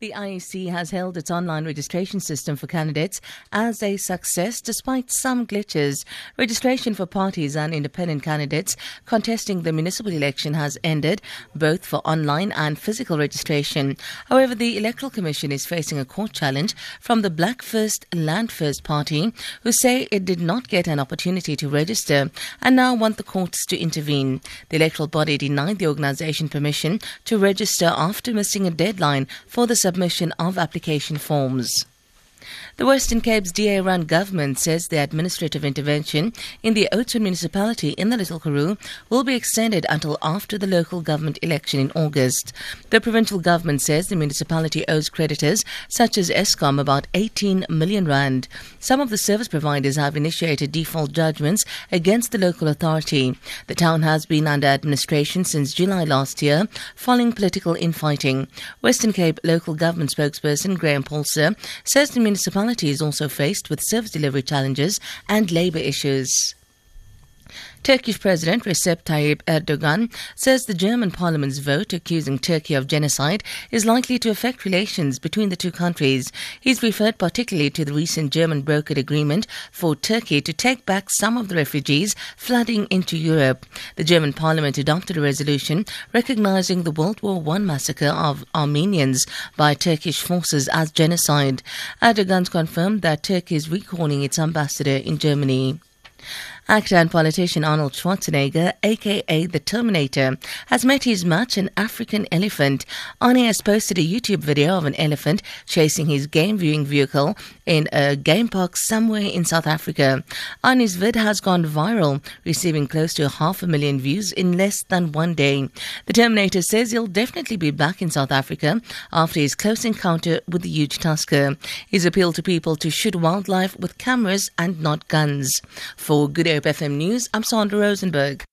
The IEC has held its online registration system for candidates as a success despite some glitches. Registration for parties and independent candidates contesting the municipal election has ended, both for online and physical registration. However, the Electoral Commission is facing a court challenge from the Black First Land First party, who say it did not get an opportunity to register and now want the courts to intervene. The electoral body denied the organisation permission to register after missing a deadline for the submission of application forms. The Western Cape's DA run government says the administrative intervention in the Oudtshoorn municipality in the Little Karoo will be extended until after the local government election in August. The provincial government says the municipality owes creditors such as Eskom about 18 million rand. Some of the service providers have initiated default judgments against the local authority. The town has been under administration since July last year following political infighting. Western Cape local government spokesperson Graham Paulser says the municipality is also faced with service delivery challenges and labour issues. Turkish President Recep Tayyip Erdogan says the German parliament's vote accusing Turkey of genocide is likely to affect relations between the two countries. He's referred particularly to the recent German brokered agreement for Turkey to take back some of the refugees flooding into Europe. The German parliament adopted a resolution recognizing the World War I massacre of Armenians by Turkish forces as genocide. Erdogan confirmed that Turkey is recalling its ambassador in Germany. Actor and politician Arnold Schwarzenegger, aka the Terminator, has met his match, an African elephant. Arnie has posted a YouTube video of an elephant chasing his game viewing vehicle in a game park somewhere in South Africa. Arnie's vid has gone viral, receiving close to half a million views in less than one day. The Terminator says he'll definitely be back in South Africa after his close encounter with the huge tusker. He's appealed to people to shoot wildlife with cameras and not guns. For Good FM News, I'm Sandra Rosenberg.